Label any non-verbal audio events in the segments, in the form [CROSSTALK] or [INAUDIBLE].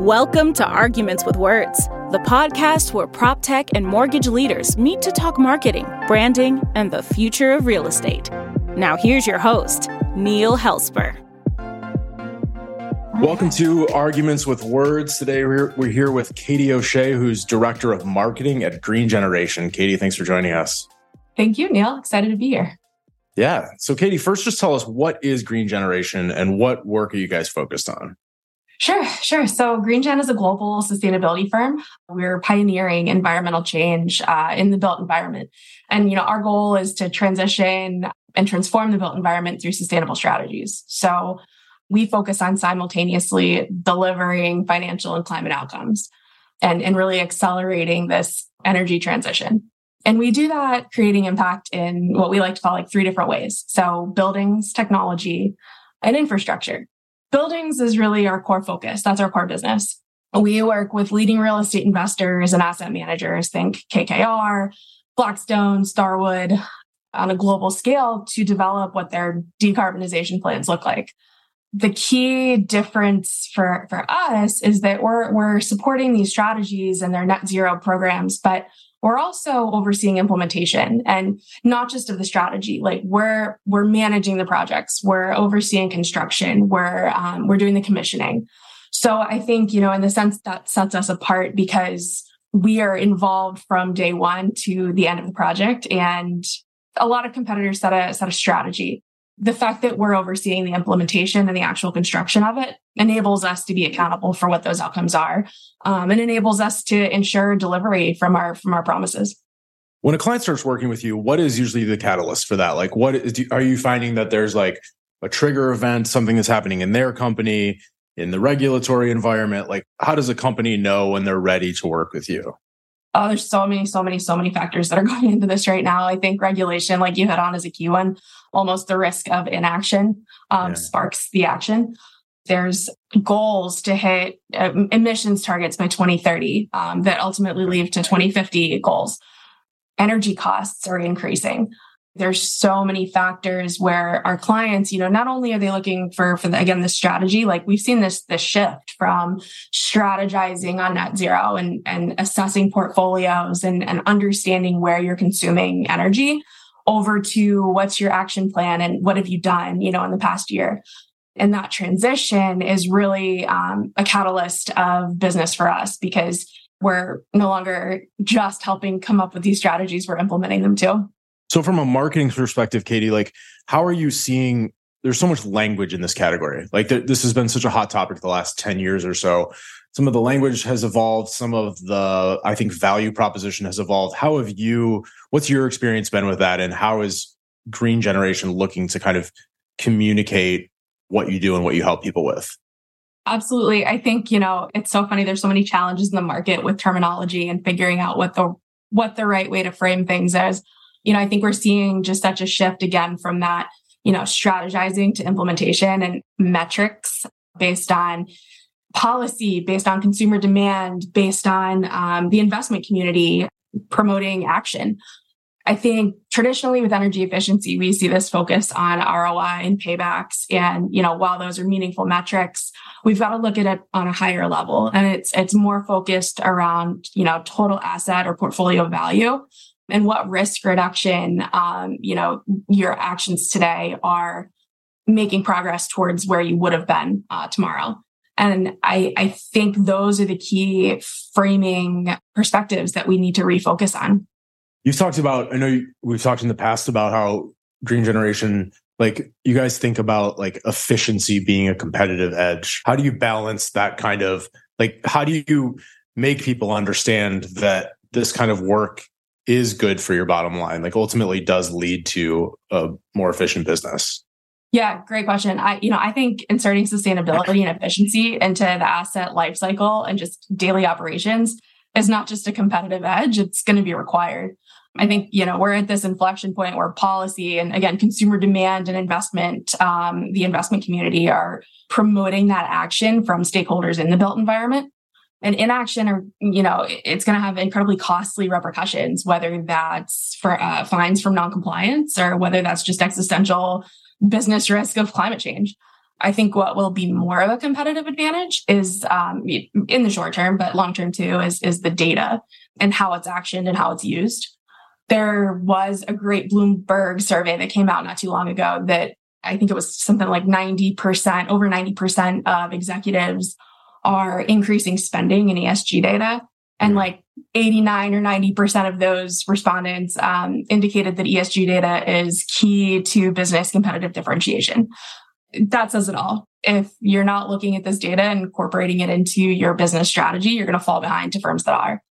Welcome to Arguments with Words, the podcast where prop tech and mortgage leaders meet to talk marketing, branding, and the future of real estate. Now, here's your host, Neil Helsper. Welcome to Arguments with Words. Today we're, we're here with Katie O'Shea, who's Director of Marketing at Green Generation. Katie, thanks for joining us. Thank you, Neil. Excited to be here. Yeah. So, Katie, first, just tell us what is Green Generation and what work are you guys focused on? Sure, sure. So GreenGen is a global sustainability firm. We're pioneering environmental change uh, in the built environment. And, you know, our goal is to transition and transform the built environment through sustainable strategies. So we focus on simultaneously delivering financial and climate outcomes and, and really accelerating this energy transition. And we do that creating impact in what we like to call like three different ways. So buildings, technology, and infrastructure. Buildings is really our core focus. That's our core business. We work with leading real estate investors and asset managers, think KKR, Blackstone, Starwood, on a global scale to develop what their decarbonization plans look like. The key difference for, for us is that we're, we're supporting these strategies and their net zero programs, but we're also overseeing implementation and not just of the strategy like we're we're managing the projects we're overseeing construction we're um, we're doing the commissioning. So i think you know in the sense that sets us apart because we are involved from day one to the end of the project and a lot of competitors set a set a strategy the fact that we're overseeing the implementation and the actual construction of it enables us to be accountable for what those outcomes are um, and enables us to ensure delivery from our from our promises. When a client starts working with you what is usually the catalyst for that? Like what is, are you finding that there's like a trigger event something that's happening in their company in the regulatory environment? Like how does a company know when they're ready to work with you Oh, there's so many, so many, so many factors that are [LAUGHS] going into this right now. I think regulation, like you hit on, is a key one. Almost the risk of inaction um, yeah. sparks the action. There's goals to hit uh, emissions targets by 2030 um, that ultimately lead to 2050 goals. Energy costs are increasing there's so many factors where our clients you know not only are they looking for for the, again the strategy like we've seen this this shift from strategizing on net zero and and assessing portfolios and and understanding where you're consuming energy over to what's your action plan and what have you done you know in the past year. And that transition is really um, a catalyst of business for us because we're no longer just helping come up with these strategies we're implementing them too so from a marketing perspective, Katie, like how are you seeing there's so much language in this category. Like th- this has been such a hot topic the last 10 years or so. Some of the language has evolved, some of the I think value proposition has evolved. How have you what's your experience been with that and how is Green Generation looking to kind of communicate what you do and what you help people with? Absolutely. I think, you know, it's so funny there's so many challenges in the market with terminology and figuring out what the what the right way to frame things is you know, I think we're seeing just such a shift again from that, you know, strategizing to implementation and metrics based on policy, based on consumer demand, based on um, the investment community promoting action. I think traditionally with energy efficiency, we see this focus on ROI and paybacks. And, you know, while those are meaningful metrics, we've got to look at it on a higher level. And it's, it's more focused around, you know, total asset or portfolio value and what risk reduction, um, you know, your actions today are making progress towards where you would have been uh, tomorrow. And I, I think those are the key framing perspectives that we need to refocus on. You've talked about, I know we've talked in the past about how Green Generation, like you guys think about like efficiency being a competitive edge. How do you balance that kind of like, how do you make people understand that this kind of work is good for your bottom line like ultimately does lead to a more efficient business. Yeah great question. I you know i think inserting sustainability and efficiency into the asset lifecycle and just daily operations is not just a competitive edge it's going to be required. I think you know we're at this inflection point where policy and again consumer demand and investment um, the investment community are promoting that action from stakeholders in the built environment and inaction or you know it's going to have incredibly costly repercussions whether that's for uh, fines from noncompliance or whether that's just existential business risk of climate change I think what will be more of a competitive advantage is um, in the short term, but long term too, is, is the data and how it's actioned and how it's used. There was a great Bloomberg survey that came out not too long ago that I think it was something like 90%, over 90% of executives are increasing spending in ESG data. And like 89 or 90% of those respondents um, indicated that ESG data is key to business competitive differentiation. That says it all. If you're not looking at this data and incorporating it into your business strategy, you're going to fall behind to firms that are.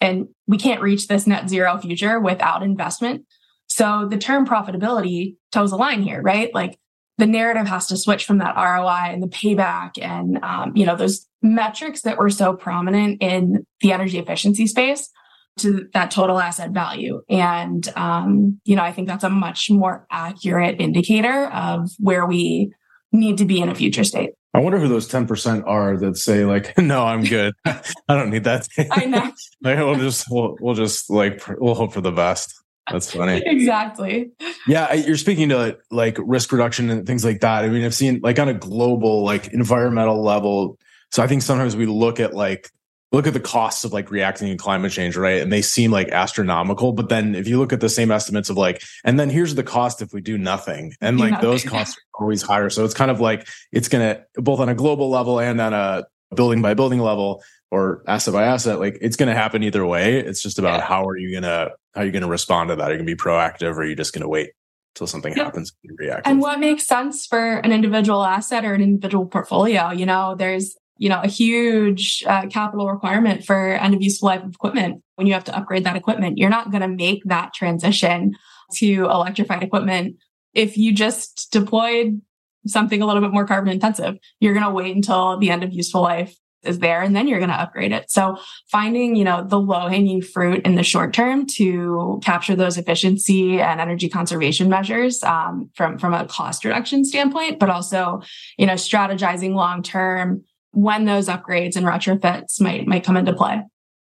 And we can't reach this net zero future without investment. So the term profitability toes a line here, right? Like the narrative has to switch from that ROI and the payback and, um, you know, those metrics that were so prominent in the energy efficiency space to that total asset value. And, um, you know, I think that's a much more accurate indicator of where we need to be in a future state. I wonder who those 10% are that say like, [LAUGHS] no, I'm good. [LAUGHS] I don't need that. I know. [LAUGHS] like, we'll just, we'll, we'll just like, we'll hope for the best. That's funny. [LAUGHS] exactly. Yeah, you're speaking to like risk reduction and things like that. I mean, I've seen like on a global, like environmental level. So I think sometimes we look at like look at the costs of like reacting to climate change, right? And they seem like astronomical. But then if you look at the same estimates of like, and then here's the cost if we do nothing, and like nothing. those costs are always higher. So it's kind of like it's gonna both on a global level and on a building by building level or asset by asset, like it's going to happen either way. It's just about yeah. how are you going to how are you going to respond to that? Are you going to be proactive, or are you just going to wait until something yep. happens and react? And what makes sense for an individual asset or an individual portfolio? You know, there's you know a huge uh, capital requirement for end of useful life of equipment. When you have to upgrade that equipment, you're not going to make that transition to electrified equipment if you just deployed something a little bit more carbon intensive. You're going to wait until the end of useful life is there and then you're going to upgrade it. So finding, you know, the low hanging fruit in the short term to capture those efficiency and energy conservation measures um, from, from a cost reduction standpoint, but also, you know, strategizing long term when those upgrades and retrofits might, might come into play.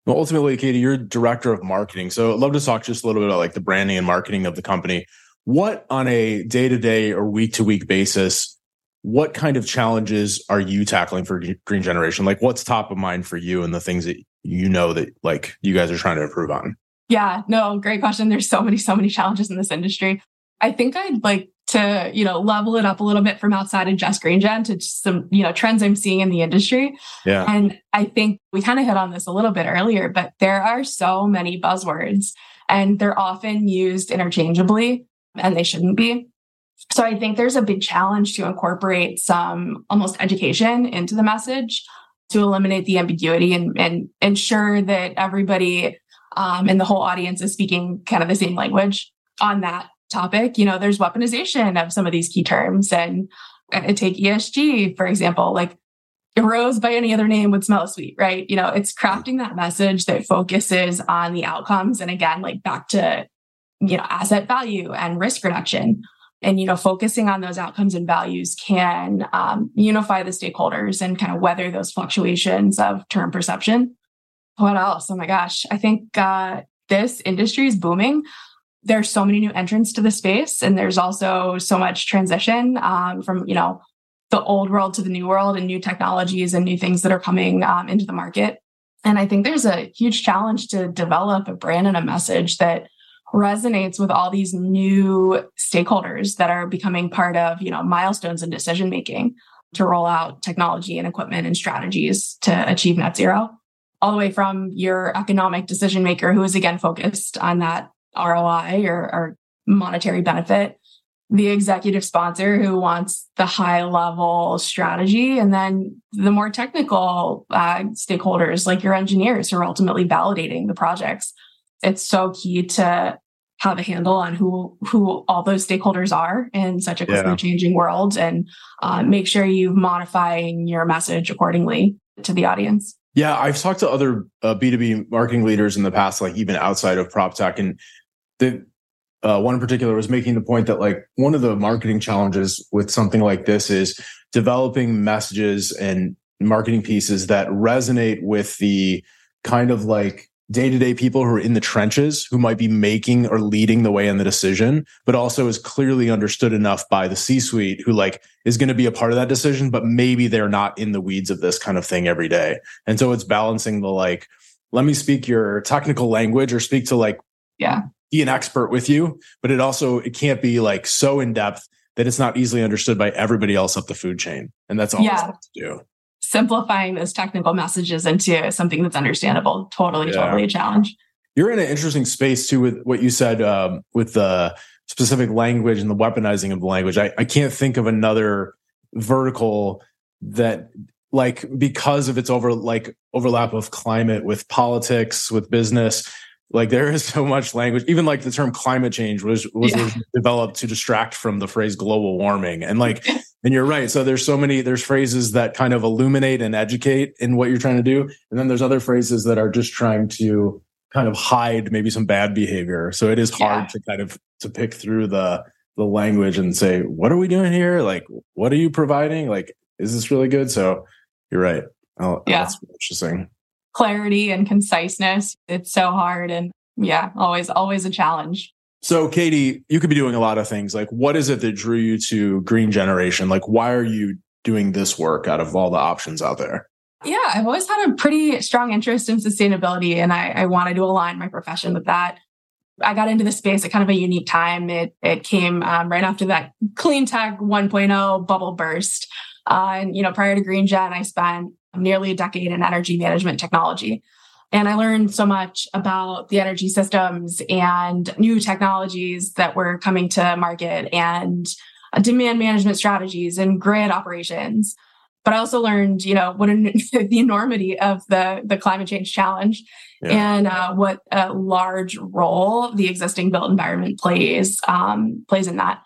Well, ultimately, Katie, you're director of marketing. So I'd love to talk just a little bit about like the branding and marketing of the company. What on a day to day or week to week basis what kind of challenges are you tackling for green generation? Like what's top of mind for you and the things that you know that like you guys are trying to improve on? Yeah no great question. There's so many so many challenges in this industry. I think i'd like to you know level it up a little bit from outside of just green gen to some you know trends i'm seeing in the industry. Yeah. And i think we kind of hit on this a little bit earlier but there are so many buzzwords and they're often used interchangeably and they shouldn't be so I think there's a big challenge to incorporate some almost education into the message to eliminate the ambiguity and, and ensure that everybody um, and the whole audience is speaking kind of the same language on that topic. You know, there's weaponization of some of these key terms and uh, take ESG, for example, like a rose by any other name would smell sweet, right? You know, it's crafting that message that focuses on the outcomes. And again, like back to, you know, asset value and risk reduction and you know focusing on those outcomes and values can um, unify the stakeholders and kind of weather those fluctuations of term perception. What else? Oh my gosh. I think uh, this industry is booming. There's so many new entrants to the space and there's also so much transition um, from you know the old world to the new world and new technologies and new things that are coming um, into the market. And i think there's a huge challenge to develop a brand and a message that resonates with all these new stakeholders that are becoming part of, you know, milestones in decision making to roll out technology and equipment and strategies to achieve net zero. All the way from your economic decision maker who is again focused on that ROI or, or monetary benefit, the executive sponsor who wants the high level strategy, and then the more technical uh, stakeholders like your engineers who are ultimately validating the projects. It's so key to have a handle on who who all those stakeholders are in such a quickly yeah. changing world and uh, make sure you modifying your message accordingly to the audience yeah i've talked to other uh, b2b marketing leaders in the past like even outside of prop tech and the uh, one in particular was making the point that like one of the marketing challenges with something like this is developing messages and marketing pieces that resonate with the kind of like day to day people who are in the trenches who might be making or leading the way in the decision, but also is clearly understood enough by the C suite who like is going to be a part of that decision, but maybe they're not in the weeds of this kind of thing every day. And so it's balancing the like, let me speak your technical language or speak to like, yeah, be an expert with you, but it also, it can't be like so in depth that it's not easily understood by everybody else up the food chain. And that's all yeah. to do simplifying those technical messages into something that's understandable. Totally, yeah. totally a challenge. You're in an interesting space too with what you said um, with the specific language and the weaponizing of the language. I, I can't think of another vertical that like because of its over like overlap of climate with politics with business like there is [LAUGHS] so much language even like the term climate change was was yeah. developed to distract from the phrase global warming and like [LAUGHS] and you're right. So there's so many there's phrases that kind of illuminate and educate in what you're trying to do. And then there's other phrases that are just trying to kind of hide maybe some bad behavior. So it is hard yeah. to kind of to pick through the the language and say what are we doing here? Like what are you providing? Like is this really good? So you're right. Oh yeah. that's interesting clarity and conciseness. It's so hard. And yeah, always, always a challenge. So, Katie, you could be doing a lot of things. Like, what is it that drew you to Green Generation? Like, why are you doing this work out of all the options out there? Yeah, I've always had a pretty strong interest in sustainability and I, I wanted to align my profession with that. I got into the space at kind of a unique time. It it came um, right after that clean tech 1.0 bubble burst. Uh, and you know, prior to Green Gen, I spent nearly a decade in energy management technology. And I learned so much about the energy systems and new technologies that were coming to market and demand management strategies and grid operations. But I also learned, you know, what an, [LAUGHS] the enormity of the, the climate change challenge yeah. and uh, what a large role the existing built environment plays um, plays in that.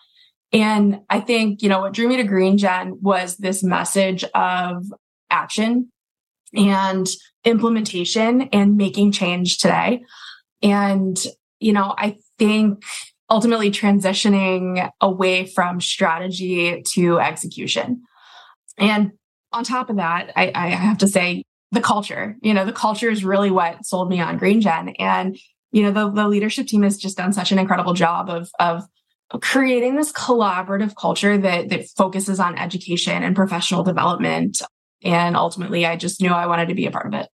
And I think, you know, what drew me to Green Gen was this message of action and implementation and making change today. And, you know, I think ultimately transitioning away from strategy to execution. And on top of that, I, I have to say the culture, you know, the culture is really what sold me on Green Gen. And, you know, the, the leadership team has just done such an incredible job of, of creating this collaborative culture that, that focuses on education and professional development and ultimately, I just knew I wanted to be a part of it.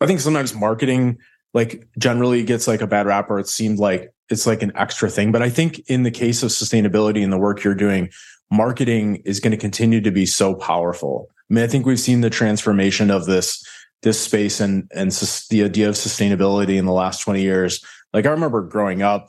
I think sometimes marketing like generally gets like a bad rap or it seemed like it's like an extra thing. But I think in the case of sustainability and the work you're doing, marketing is going to continue to be so powerful. I mean, I think we've seen the transformation of this this space and and the idea of sustainability in the last 20 years. Like I remember growing up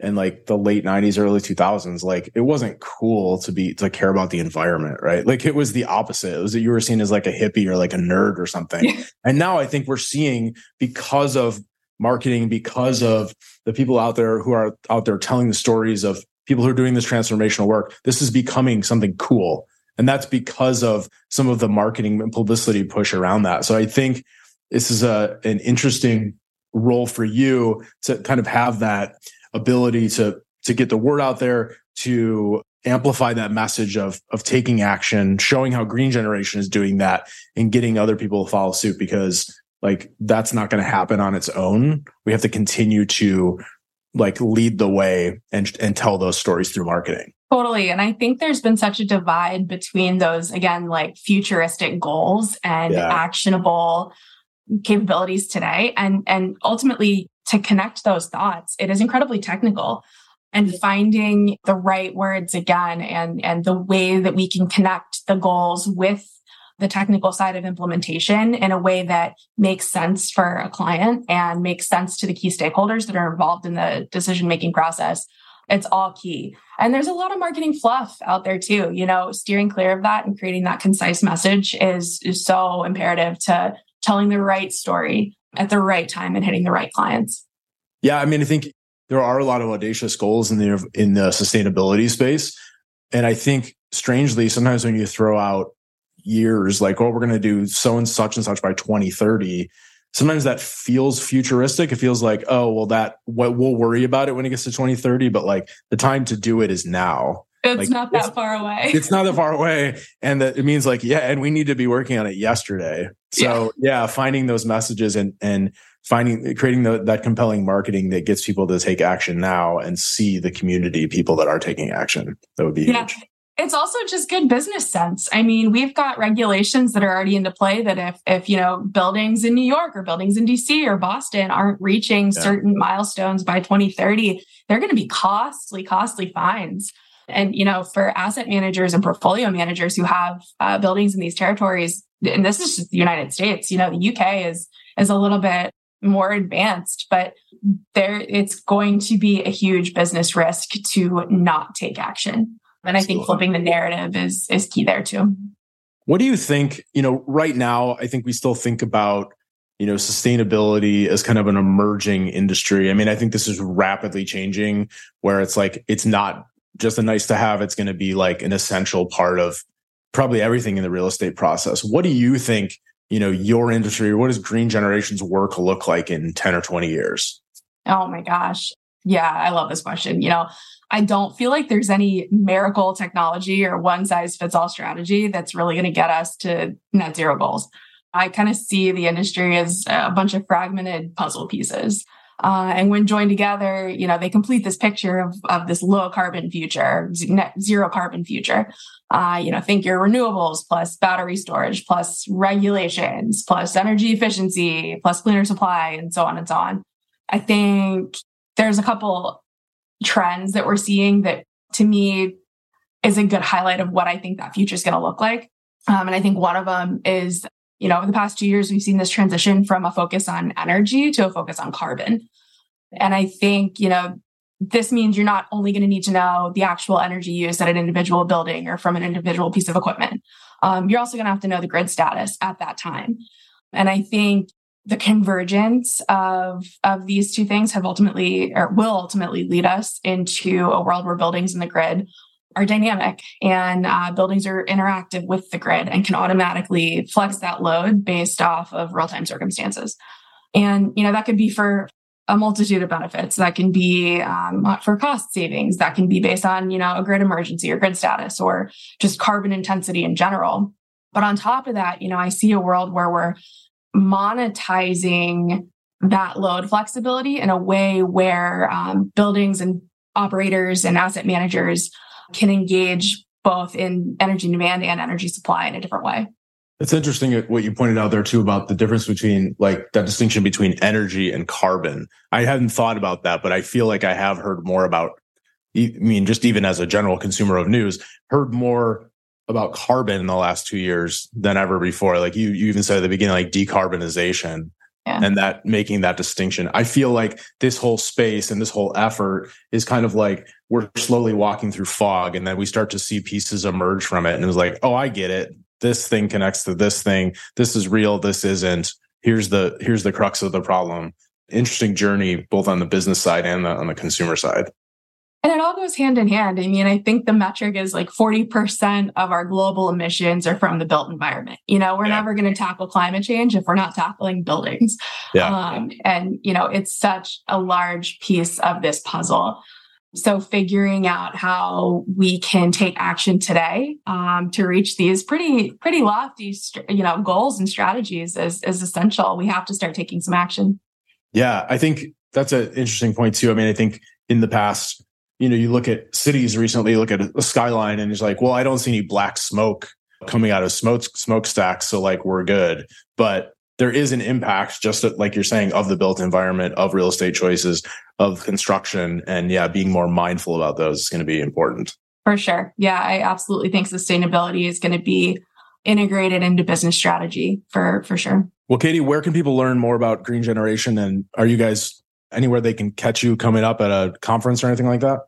in like the late 90s early 2000s like it wasn't cool to be to care about the environment right? Like it was the opposite. It was that you were seen as like a hippie or like a nerd or something. [LAUGHS] And now i think we're seeing because of marketing because of the people out there who are out there telling the stories of people who are doing this transformational work this is becoming something cool. And that's because of some of the marketing and publicity push around that. So i think this is a an interesting role for you to kind of have that ability to to get the word out there to amplify that message of of taking action showing how green generation is doing that and getting other people to follow suit because like that's not going to happen on its own we have to continue to like lead the way and and tell those stories through marketing totally and i think there's been such a divide between those again like futuristic goals and yeah. actionable capabilities today and and ultimately to connect those thoughts. It is incredibly technical and finding the right words again and, and the way that we can connect the goals with the technical side of implementation in a way that makes sense for a client and makes sense to the key stakeholders that are involved in the decision making process. It's all key. And there's a lot of marketing fluff out there too. You know, steering clear of that and creating that concise message is, is so imperative to telling the right story at the right time and hitting the right clients. Yeah, I mean, I think there are a lot of audacious goals in the in the sustainability space, and I think strangely sometimes when you throw out years like, oh, we're going to do so and such and such by 2030, sometimes that feels futuristic. It feels like, oh, well, that what we'll worry about it when it gets to 2030, but like the time to do it is now. It's like, not that far away. [LAUGHS] It's not that far away. And that it means like, yeah, and we need to be working on it yesterday. So yeah, yeah finding those messages and and finding creating the, that compelling marketing that gets people to take action now and see the community people that are taking action. That would be yeah. huge. It's also just good business sense. I mean, we've got regulations that are already into play that if if you know buildings in New York or buildings in DC or Boston aren't reaching yeah. certain milestones by 2030, they're going to be costly, costly fines. And you know, for asset managers and portfolio managers who have uh, buildings in these territories, and this is just the United States. You know, the UK is is a little bit more advanced, but there it's going to be a huge business risk to not take action. And I think flipping the narrative is is key there too. What do you think? You know, right now, I think we still think about you know sustainability as kind of an emerging industry. I mean, I think this is rapidly changing, where it's like it's not just a nice to have; it's going to be like an essential part of probably everything in the real estate process. What do you think? You know, your industry. What does Green Generation's work look like in ten or twenty years? Oh my gosh, yeah, I love this question. You know, I don't feel like there's any miracle technology or one size fits all strategy that's really going to get us to net zero goals. I kind of see the industry as a bunch of fragmented puzzle pieces. Uh, and when joined together, you know, they complete this picture of, of this low carbon future, net zero carbon future. Uh, you know, think your renewables plus battery storage plus regulations plus energy efficiency plus cleaner supply and so on and so on. I think there's a couple trends that we're seeing that to me is a good highlight of what I think that future is going to look like. Um, and I think one of them is, you know, over the past two years, we've seen this transition from a focus on energy to a focus on carbon. And I think, you know, this means you're not only going to need to know the actual energy use at an individual building or from an individual piece of equipment. Um, you're also going to have to know the grid status at that time. And I think the convergence of of these two things have ultimately or will ultimately lead us into a world where buildings in the grid are dynamic and uh, buildings are interactive with the grid and can automatically flex that load based off of real time circumstances. And you know that could be for a multitude of benefits. That can be um, for cost savings. That can be based on you know a grid emergency or grid status or just carbon intensity in general. But on top of that, you know, I see a world where we're monetizing that load flexibility in a way where um, buildings and operators and asset managers can engage both in energy demand and energy supply in a different way. It's interesting uh, what you pointed out there too about the difference between like that distinction between energy and carbon. I hadn't thought about that, but I feel like I have heard more about I mean, just even as a general consumer of news, heard more about carbon in the last two years than ever before. Like you, you even said at the beginning, like decarbonization yeah. and that making that distinction. I feel like this whole space and this whole effort is kind of like we're slowly walking through fog and then we start to see pieces emerge from it. And it was like, oh, I get it. This thing connects to this thing. This is real. This isn't. Here's the here's the crux of the problem. Interesting journey, both on the business side and the, on the consumer side. And it all goes hand in hand. I mean, I think the metric is like 40% of our global emissions are from the built environment. You know, we're yeah. never going to tackle climate change if we're not tackling buildings. Yeah. Um, and, you know, it's such a large piece of this puzzle. So figuring out how we can take action today um, to reach these pretty, pretty lofty, you know, goals and strategies is, is essential. We have to start taking some action. Yeah, I think that's an interesting point too. I mean, I think in the past, you know, you look at cities recently, look at a skyline and it's like, well, I don't see any black smoke coming out of smoke smokestacks. So like we're good. But there is an impact, just like you're saying, of the built environment, of real estate choices, of construction. And yeah, being more mindful about those is going to be important. For sure. Yeah, I absolutely think sustainability is going to be integrated into business strategy for for sure. Well, Katie, where can people learn more about Green Generation? And are you guys anywhere they can catch you coming up at a conference or anything like that?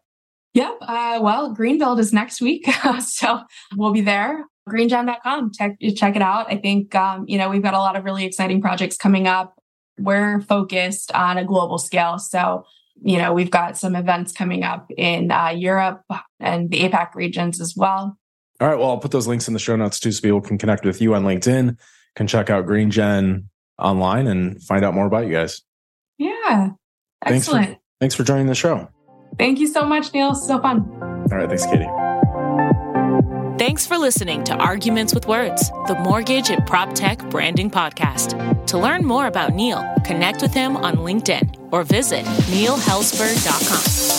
Yep. Uh, well, Greenbuild is next week. [LAUGHS] so we'll be there. Greengen.com. Check, check it out. I think, um, you know, we've got a lot of really exciting projects coming up. We're focused on a global scale. So, you know, we've got some events coming up in uh, Europe and the APAC regions as well. All right. Well, I'll put those links in the show notes too so people can connect with you on LinkedIn, can check out GreenGen online and find out more about you guys. Yeah. Excellent. Thanks for, thanks for joining the show. Thank you so much, Neil. So fun. All right. Thanks, Katie. Thanks for listening to Arguments with Words, the mortgage and prop tech branding podcast. To learn more about Neil, connect with him on LinkedIn or visit neilhelsper.com.